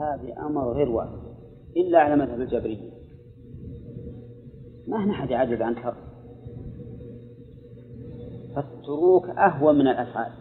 هذه أمر غير وارد إلا على مذهب الجبرية. ما هنا أحد يعجز عن ترك فالتروك أهون من الأفعال.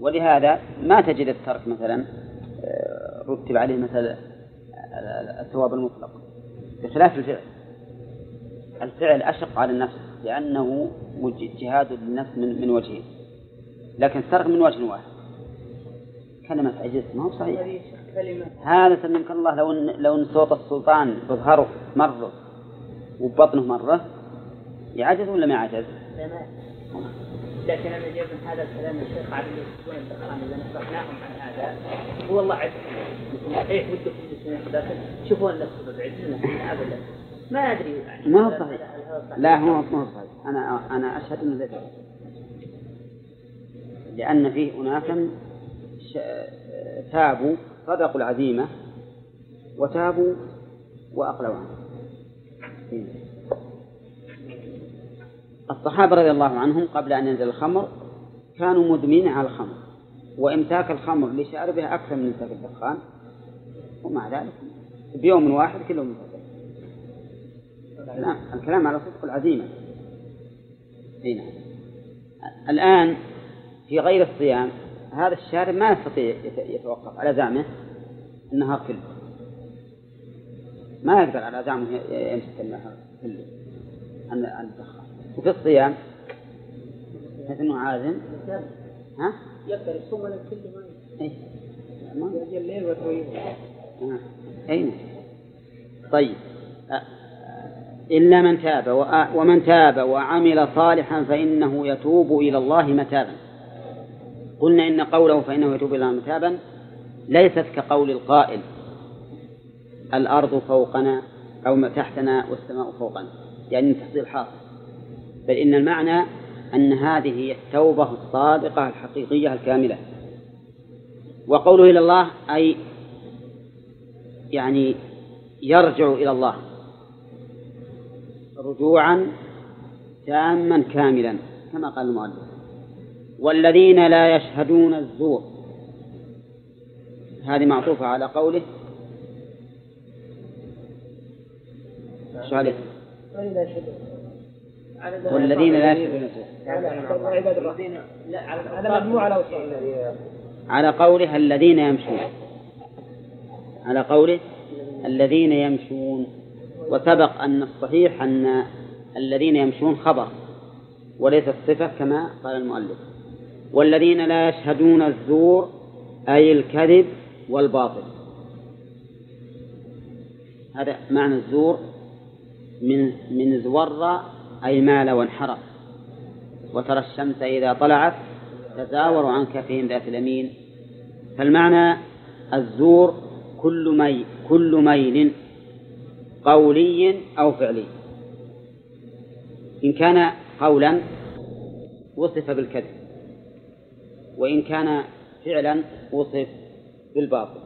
ولهذا ما تجد الترك مثلا آه، رتب عليه مثلا الثواب المطلق بخلاف الفعل. الفعل أشق على النفس لأنه جهاد للنفس من, من وجهين. لكن الترك من وجه واحد. كلمة عجزت ما هو صحيح. هذا سلمك الله لو ان لو إن صوت السلطان بظهره مرة وبطنه مرة يعجز ولا ما يعجز؟ لكن أنا جايب من هذا الكلام الشيخ عبد الاسبوعين الدخان اللي نصحناهم عن هذا هو الله عز صحيح ودكم لكن شوفوا النفس بعزنا ابدا ما ادري ما هو صحيح. لا هو ما هو صحيح. أنا أنا أشهد إنه ذكر. لأن فيه اناسا تابوا صدقوا العزيمة وتابوا وأقلوا عنه. الصحابة رضي الله عنهم قبل أن ينزل الخمر كانوا مدمنين على الخمر وإمساك الخمر لشاربها أكثر من إمساك الدخان ومع ذلك بيوم واحد كلهم يمسك الكلام على صدق العزيمة. هنا نعم. الآن في غير الصيام هذا الشارب ما يستطيع يتوقف على زعمه النهار كله ما يقدر على زعمه يمسك النهار كله. عن الدخان وفي الصيام مثل إنه عازم. ها؟ يقدر يصوم ولا كل ما الليل وترويه اي طيب. إلا من تاب ومن تاب وعمل صالحا فإنه يتوب إلى الله متابا. قلنا إن قوله فإنه يتوب إلى متابا ليست كقول القائل الأرض فوقنا أو تحتنا والسماء فوقنا يعني تحصيل حاصل. بل إن المعنى أن هذه هي التوبة الصادقة الحقيقية الكاملة. وقوله إلى الله أي يعني يرجع إلى الله رجوعا تاما كاملا كما قال المؤلف. والذين لا يشهدون الزور. هذه معطوفة على قوله. عليه؟ والذين لا يشهدون على مجموعة على قوله الذين يمشون. على قوله الذين يمشون. وسبق أن الصحيح أن الذين يمشون خبر. وليس الصفة كما قال المؤلف. والذين لا يشهدون الزور أي الكذب والباطل. هذا معنى الزور من من زور أي مال وانحرف. وترى الشمس إذا طلعت تزاور عن كفهم ذات اليمين. فالمعنى الزور كل ميل كل ميل قولي أو فعلي. إن كان قولا وصف بالكذب. وإن كان فعلا وصف بالباطل.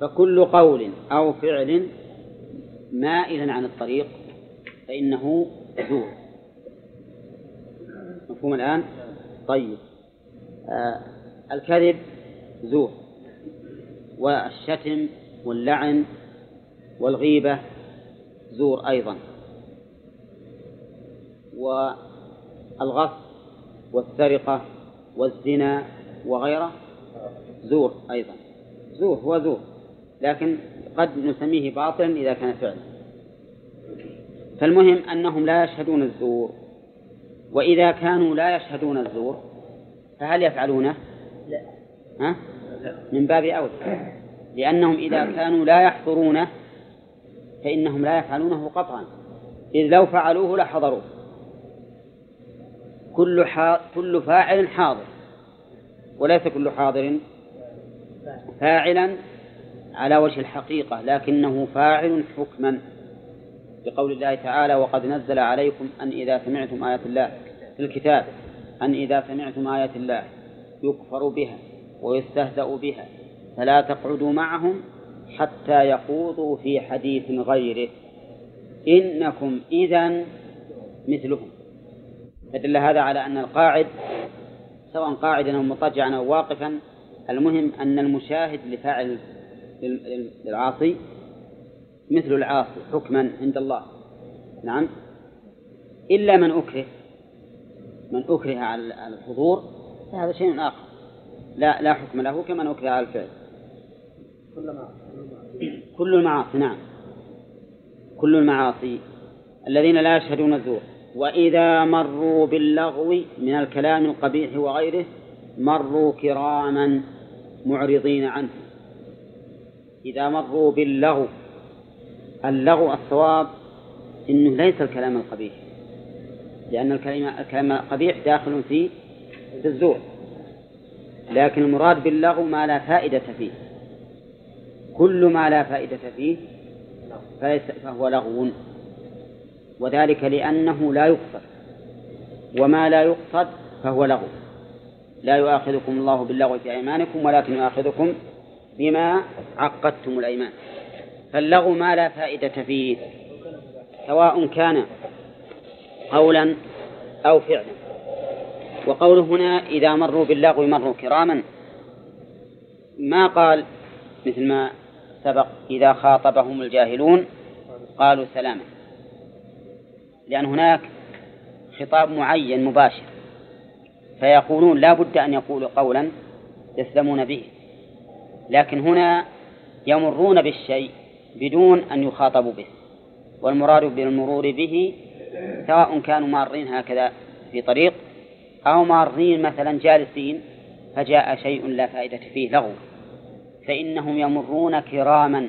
فكل قول أو فعل مائلا عن الطريق فإنه زور مفهوم الآن؟ طيب. آه الكذب زور والشتم واللعن والغيبة زور أيضا. والغصب والسرقة والزنا وغيره زور أيضا. زور هو زور لكن قد نسميه باطلا إذا كان فعلا. فالمهم أنهم لا يشهدون الزور وإذا كانوا لا يشهدون الزور فهل يفعلونه؟ لا. ها؟ من باب أولى لأنهم إذا كانوا لا يحضرونه فإنهم لا يفعلونه قطعا. إذ لو فعلوه لحضروه. كل حا... كل فاعل حاضر. وليس كل حاضر فاعلا على وجه الحقيقة لكنه فاعل حكما. بقول الله تعالى وقد نزل عليكم أن إذا سمعتم آيات الله في الكتاب أن إذا سمعتم آيات الله يكفر بها ويستهزأ بها فلا تقعدوا معهم حتى يخوضوا في حديث غيره. إنكم إذا مثلهم. فدل هذا على أن القاعد سواء قاعدا أو مضطجعا أو واقفا المهم أن المشاهد لفاعل للعاصي مثل العاصي حكما عند الله. نعم. إلا من أكره من أكره على الحضور فهذا شيء آخر. لا لا حكم له كمن أكره على الفعل. كل المعاصي نعم. كل المعاصي. الذين لا يشهدون الزور. وإذا مروا باللغو من الكلام القبيح وغيره مروا كراما معرضين عنه. إذا مروا باللغو اللغو الصواب إنه ليس الكلام القبيح لأن الكلام القبيح داخل في الزور. لكن المراد باللغو ما لا فائدة فيه. كل ما لا فائدة فيه فهو لغو. وذلك لأنه لا يقصد. وما لا يقصد فهو لغو. لا يؤاخذكم الله باللغو في أيمانكم ولكن يؤاخذكم بما عقدتم الأيمان. فاللغو ما لا فائدة فيه سواء كان قولا أو فعلا. وقوله هنا إذا مروا باللغو مروا كراما. ما قال مثل ما سبق إذا خاطبهم الجاهلون قالوا سلاما. لأن هناك خطاب معين مباشر. فيقولون لا بد أن يقولوا قولا يسلمون به. لكن هنا يمرون بالشيء بدون أن يخاطبوا به. والمراد بالمرور به سواء كانوا مارين هكذا في طريق أو مارين مثلا جالسين فجاء شيء لا فائدة فيه لغو. فإنهم يمرون كراما.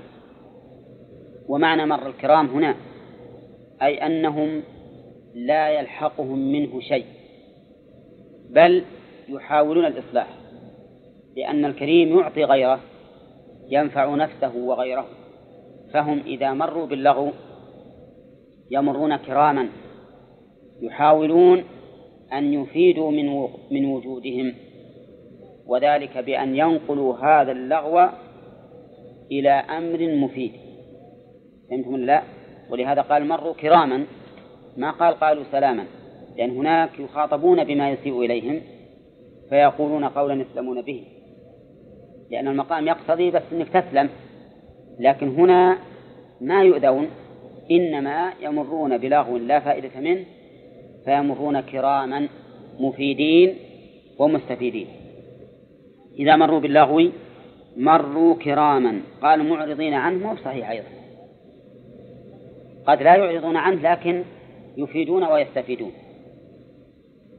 ومعنى مر الكرام هنا أي أنهم لا يلحقهم منه شيء بل يحاولون الإصلاح لأن الكريم يعطي غيره ينفع نفسه وغيره فهم إذا مروا باللغو يمرون كراما يحاولون أن يفيدوا من من وجودهم وذلك بأن ينقلوا هذا اللغو إلى أمر مفيد فهمتم لا؟ ولهذا قال مروا كراما. ما قال قالوا سلاما. لأن هناك يخاطبون بما يسيء إليهم فيقولون قولا يسلمون به. لأن المقام يقتضي بس أنك تسلم. لكن هنا ما يؤذون. إنما يمرون بلغو لا فائدة منه. فيمرون كراما مفيدين ومستفيدين. إذا مروا باللغو مروا كراما. قالوا معرضين عنه مو صحيح أيضا. قد لا يعرضون عنه لكن يفيدون ويستفيدون.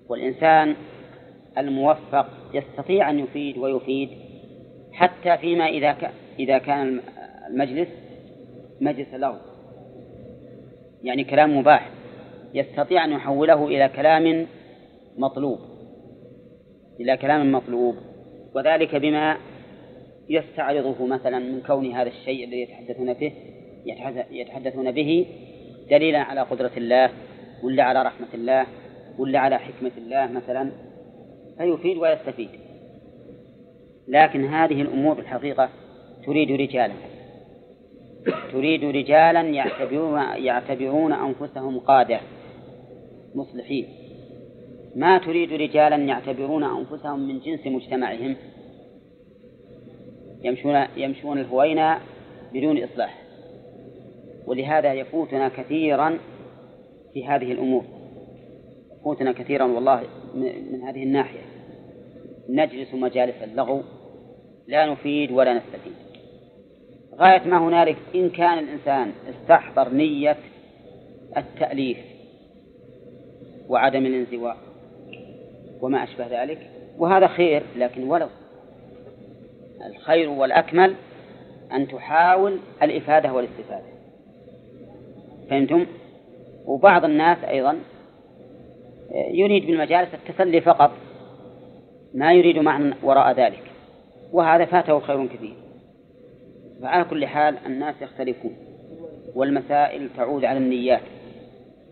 والإنسان الموفق يستطيع أن يفيد ويفيد حتى فيما إذا إذا كان المجلس مجلس لغو يعني كلام مباح. يستطيع أن يحوله إلى كلام مطلوب. إلى كلام مطلوب. وذلك بما يستعرضه مثلا من كون هذا الشيء الذي يتحدثون به يتحدثون به دليلا على قدرة الله ولا على رحمة الله ولا على حكمة الله مثلا فيفيد ويستفيد. لكن هذه الأمور الحقيقة تريد رجالا. تريد رجالا يعتبرون يعتبرون أنفسهم قادة مصلحين. ما تريد رجالا يعتبرون أنفسهم من جنس مجتمعهم؟ يمشون يمشون الهوينة بدون إصلاح. ولهذا يفوتنا كثيرا في هذه الأمور. يفوتنا كثيرا والله من هذه الناحية. نجلس مجالس اللغو لا نفيد ولا نستفيد. غاية ما هنالك إن كان الإنسان استحضر نية التأليف وعدم الانزواء وما أشبه ذلك وهذا خير لكن ولو. الخير والأكمل أن تحاول الإفادة والاستفادة. فهمتم؟ وبعض الناس أيضا يريد بالمجالس التسلي فقط ما يريد معنى وراء ذلك وهذا فاته خير كثير فعلى كل حال الناس يختلفون والمسائل تعود على النيات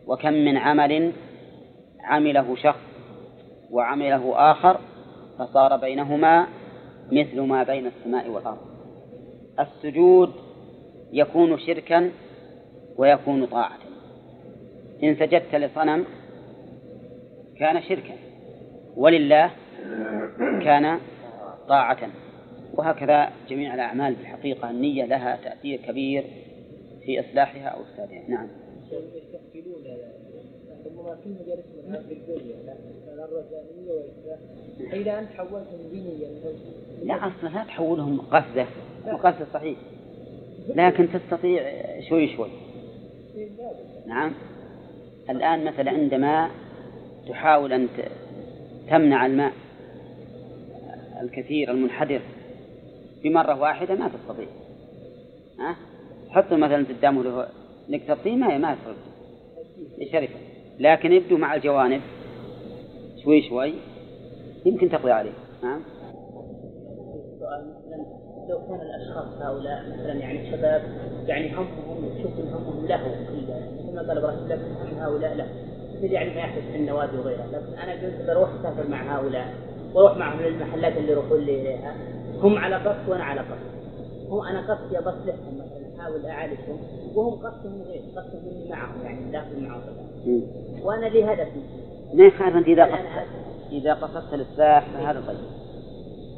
وكم من عمل عمله شخص وعمله آخر فصار بينهما مثل ما بين السماء والأرض السجود يكون شركا ويكون طاعة. إن سجدت لصنم كان شركا ولله كان طاعة. وهكذا جميع الأعمال في الحقيقة النية لها تأثير كبير في إصلاحها أو إفسادها. نعم. تحولتهم دينيا لا أصلا لا تحولهم قفزة. وقفزة صحيح. لكن تستطيع شوي شوي. نعم. الآن مثلا عندما تحاول أن تمنع الماء الكثير المنحدر بمرة واحدة ما تستطيع. ها؟ حطه مثلا قدامه له نكتة طين ما ما يصير شرفة لكن يبدو مع الجوانب شوي شوي يمكن تقضي عليه. نعم. لو كان الأشخاص هؤلاء مثلا يعني شباب يعني همهم تشوف همهم له مثل ما قال إبراهيم لكن هم هؤلاء له مثل يعني ما يحدث في النوادي وغيرها. لكن أنا قلت بروح أسافر مع هؤلاء وأروح معهم للمحلات اللي يروحون لي إليها. هم على قصد وأنا على قصد. هم أنا قصدي بصلحهم مثلا احاول اعالجهم وهم قصدهم غير قصدهم إني معهم يعني داخل معهم وأنا لي هدف. ما يخالف أنت إذا قصدت إذا قصدت الاصلاح فهذا طيب.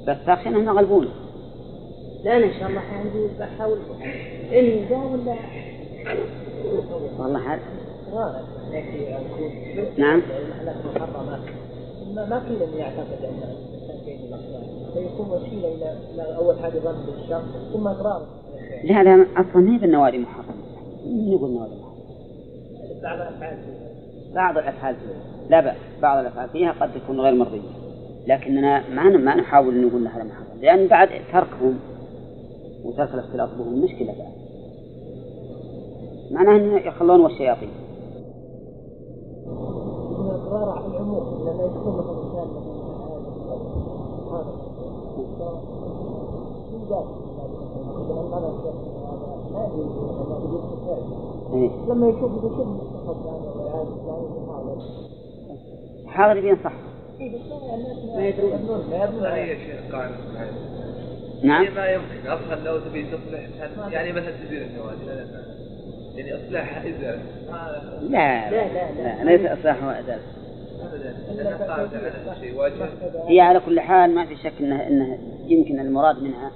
بس انهم يغلبونه لا إن شاء الله عندي بحاول إن ذا ولا؟ والله حال. نعم. ما ما في من يعتقد أن فيكون وسيلة إلى أول حاجة ظن بالشر ثم إقرار. لا لا أصلا ما هي بالنوادي محرمة. من يقول نوادي محرمة. بعض الأفعال. بعض الأفعال. لا بأس بعض الأفعال فيها قد تكون غير مرضية. لكننا ما ما نحاول نقول لها محرم لأن بعد تركهم وترك الاختلاط بهم مشكله بعد. معناه إنه يخلون والشياطين لما لما يشوف يشوف حاضر يبين صح. ما يدرون. ما يا شيخ نعم. يعني ما يمكن. أصلا لو تبي تصلح يعني مثلا تدير النوادي. لا لا. يعني اصلاحها ازاله لا لا لا, لا, ليس اصلاحها وازاله هي على كل حال ما في شك انه انه يمكن المراد منها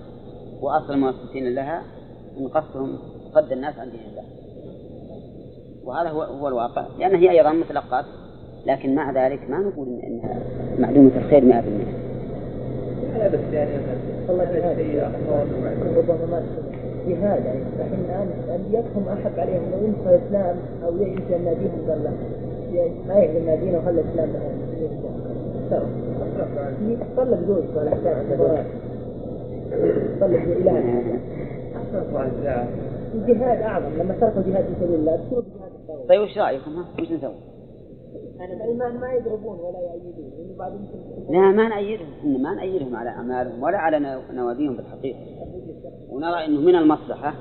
وأصل المؤسسين لها ان قصدهم صد الناس عن دين الله. وهذا هو هو الواقع. لأن هي أيضا متلقات. لكن مع ذلك ما نقول إنها معلومة الخير 100% لا بس يعني والله ربما ما جهاد يعني الحين انديتهم احب عليهم لو ينصر الإسلام أو ينسى ناديهم قال له ما يعلم نادينا وخلى الإسلام طلب زوجته ولا حساب طلب اله الجهاد. أعظم. لما تركوا الجهاد في سبيل الله جهاد طيب وش رأيكم؟ وش نسوي؟ الإيمان ما يضربون ولا يأيدون يعني لا ما نأيدهم ما نأيدهم على أعمالهم ولا على نواديهم بالحقيقة ونرى أنه من المصلحة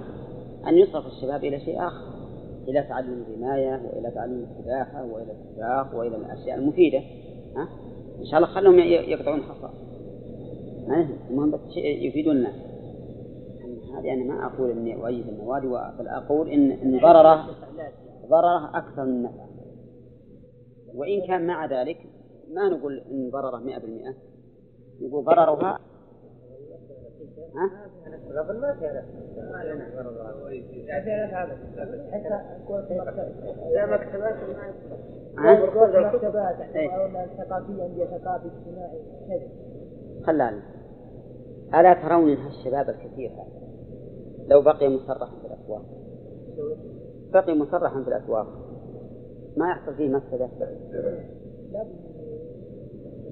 أن يصرف الشباب إلى شيء آخر إلى تعلم الرماية وإلى تعلم السباحة وإلى السباق وإلى الأشياء المفيدة. ها؟ إن شاء الله خلهم يقطعون حصى المهم بس يفيدون الناس. هذه أنا ما أقول إني أؤيد النوادي بل أقول إن إن ضرره ضرره أكثر من نفعه وإن كان مع ذلك ما نقول إن ضرره 100% نقول ضررها ها؟ ما اجتماعي خلال. ألا ترون الشباب الكثير. هذا لو بقي مسرحا في الأسواق بقي مسرحا في الأسواق ما يحصل فيه مفسدة.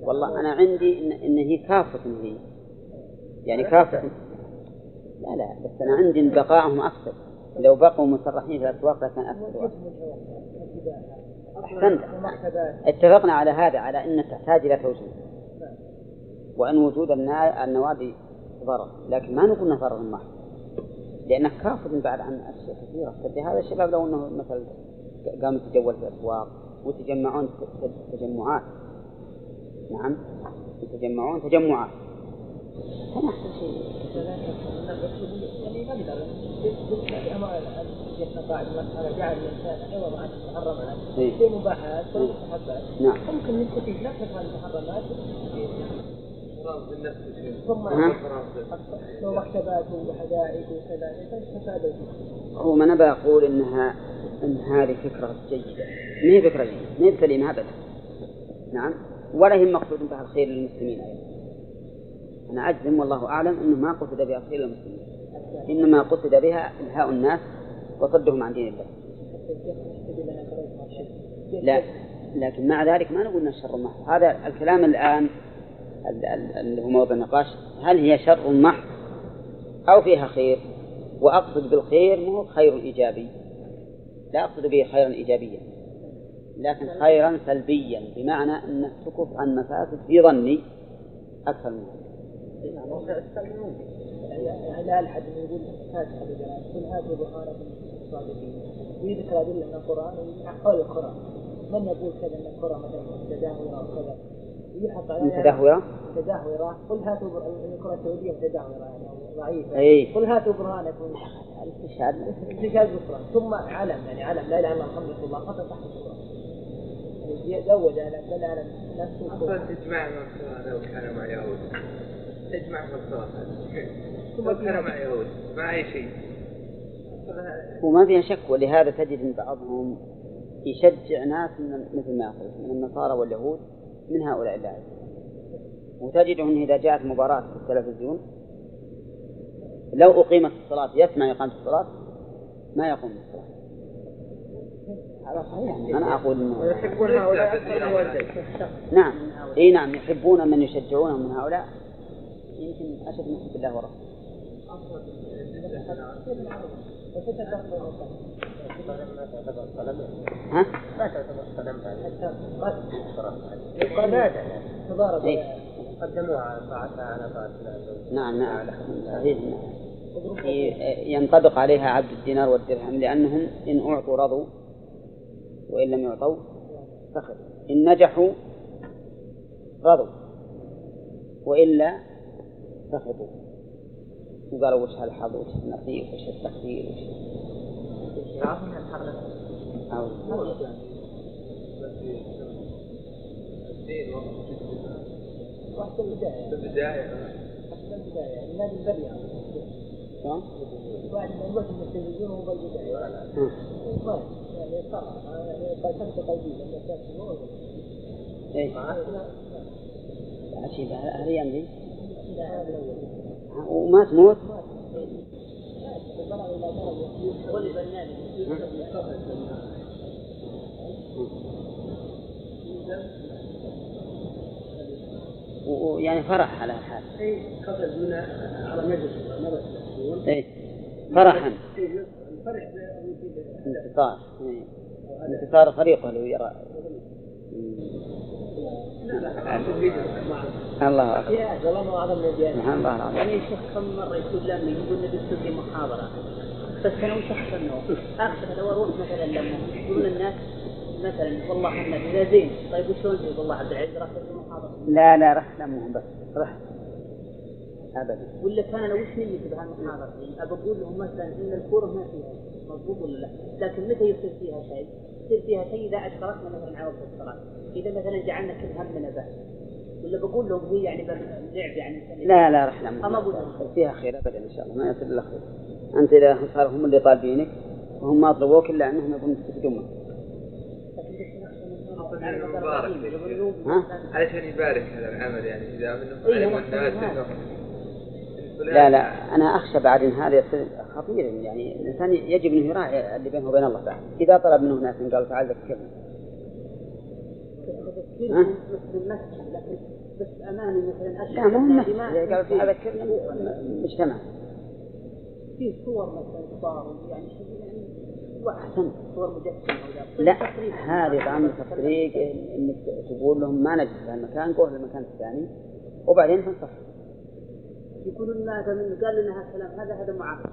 والله أنا عندي إن, إن هي كافة هي. يعني كافة. لا لا بس أنا عندي إن بقائهم أفسد. لو بقوا مسرحين في الأسواق لكان أفسد. أحسنت. اتفقنا على هذا على أن تحتاج إلى توجيه. وأن وجود النوادي ضرر. لكن ما نقول أنه ضرر محض لأنه كافر بعد عن أشياء كثيرة. هذا الشباب لو أنه مثلا قام يتجول في الأسواق ويتجمعون تجمعات. نعم. يتجمعون تجمعات. كان أحسن شيء جعل الانسان عوض عن المحرمات ومستحبات نعم ممكن نستفيد نفس هذه المحرمات ثم وحدائق وكذا هو ما أنا بقول إنها أن هذه فكرة جيدة. ما هي فكرة جيدة. ما هي سليمه أبدا. نعم. ولا هي مقصود بها الخير للمسلمين. أيضا أنا أجزم والله أعلم إنه ما قصد بها الخير للمسلمين. إنما قصد بها إلهاء الناس وصدهم عن دين الله. لا. لكن مع ذلك ما نقول انها شر محض. هذا الكلام الآن ال- ال- اللي هو موضوع النقاش هل هي شر محض أو فيها خير؟ وأقصد بالخير مو خير إيجابي. لا أقصد به خيرا ايجابيا لكن خيرا سلبيا بمعنى انك تكف عن مفاسد في ظني منها يعني لا احد يقول ويذكر ادله من القرآن حول القرآن. من يقول كذا؟ إن القرآن مثلا وكذا. ويحط من عليها تدهوره تداهوره قل هاتوا بر- الكرة السعودية متداهوره يعني ضعيفة. أي. قل هاتوا برهانكم الاستشهاد. استشهاد بالقرآن. ثم علم يعني علم. لا إله إلا الله محمد رسول الله خطا تحت القرآن. يعني زود على بل على نفسه أصلا تجمع مع لو كان مع يهود. تجمع مع لو كان مع يهود. مع أي شيء. أصلاً وما فيها شك ولهذا تجد ان بعضهم يشجع ناس من مثل ما قلت من النصارى واليهود من هؤلاء اللاعبين وتجدهم إذا جاءت مباراة في التلفزيون لو أقيمت الصلاة يسمع إقامة الصلاة ما يقوم بالصلاة. هذا صحيح. أنا أقول انه يحبون هؤلاء نعم. إي نعم. يحبون من يشجعونهم من هؤلاء. يمكن أشد من حب الله ورسوله ها؟ تضارب إيه. قدموها طاعتها على طاعة نعم نعم صحيح نعم. ينطبق عليها عبد الدينار والدرهم لأنهم إن أعطوا رضوا وإن لم يعطوا سخطوا إن نجحوا رضوا وإلا سخطوا وقالوا وش هالحظ وش النصيب وش التقدير وش أو الدين وقت البداية في البداية وقت البداية يعني نادي البداية شلون؟ بعد ما يوجه التلفزيون هو بالبداية يعني صار يعني قلت قلبي لما كان في إيه عجيب هالأيام دي وما تموت غلب النادي و- ويعني فرح على الحال قبل من على مجلس إيه. فرحا الفرح انتصار إيه. انتصار فريقه لو يرى الله أكبر. يا والله ما أعظم سبحان الله العظيم يعني يا شيخ كم مرة يقول لنا يقول نبي نسوي محاضرة بس أنا وش أحسن له؟ أخشى لو أروح مثلا لما يقولون الناس مثلا والله إحنا إذا زين طيب وشلون زين والله عبد العزيز راح لا لا لا مو بس رح أبدا ولا كان أنا وش نيتي بهالمحاضرة؟ أبى أقول لهم مثلا إن الكورة ما فيها مضبوط ولا لا؟ لكن متى يصير فيها شيء؟ يصير فيها شيء إذا أشتركنا مثلا على وقت الصلاة، إذا مثلا جعلنا كل همنا بس ولا بقول لهم هي يعني لعب يعني لا لا أقول بس. فيها خير أبدا إن شاء الله ما يصير إلا خير أنت إذا صار هم اللي طالبينك وهم ما طلبوك إلا أنهم يبون ها؟ علشان يبارك هذا العمل يعني إذا منهم إيه، الناس لا لا أنا أخشى بعد إن هذا يصير خطير يعني الإنسان يجب أنه يراعي اللي بينه وبين الله. بعد إذا طلب منه ناس قال تعال ذكرني بس أماني مثلا أشهر لا ما هو إذا قال تعال ذكرني مجتمع. في صور مثلا كبار يعني شيء يعني؟ صور مجسمة ولا لا؟ هذه طعم التفريق إنك تقول لهم ما نجد في هالمكان قول المكان الثاني وبعدين تنصح. يقولون لنا قال لنا هالكلام هذا هذا معاهد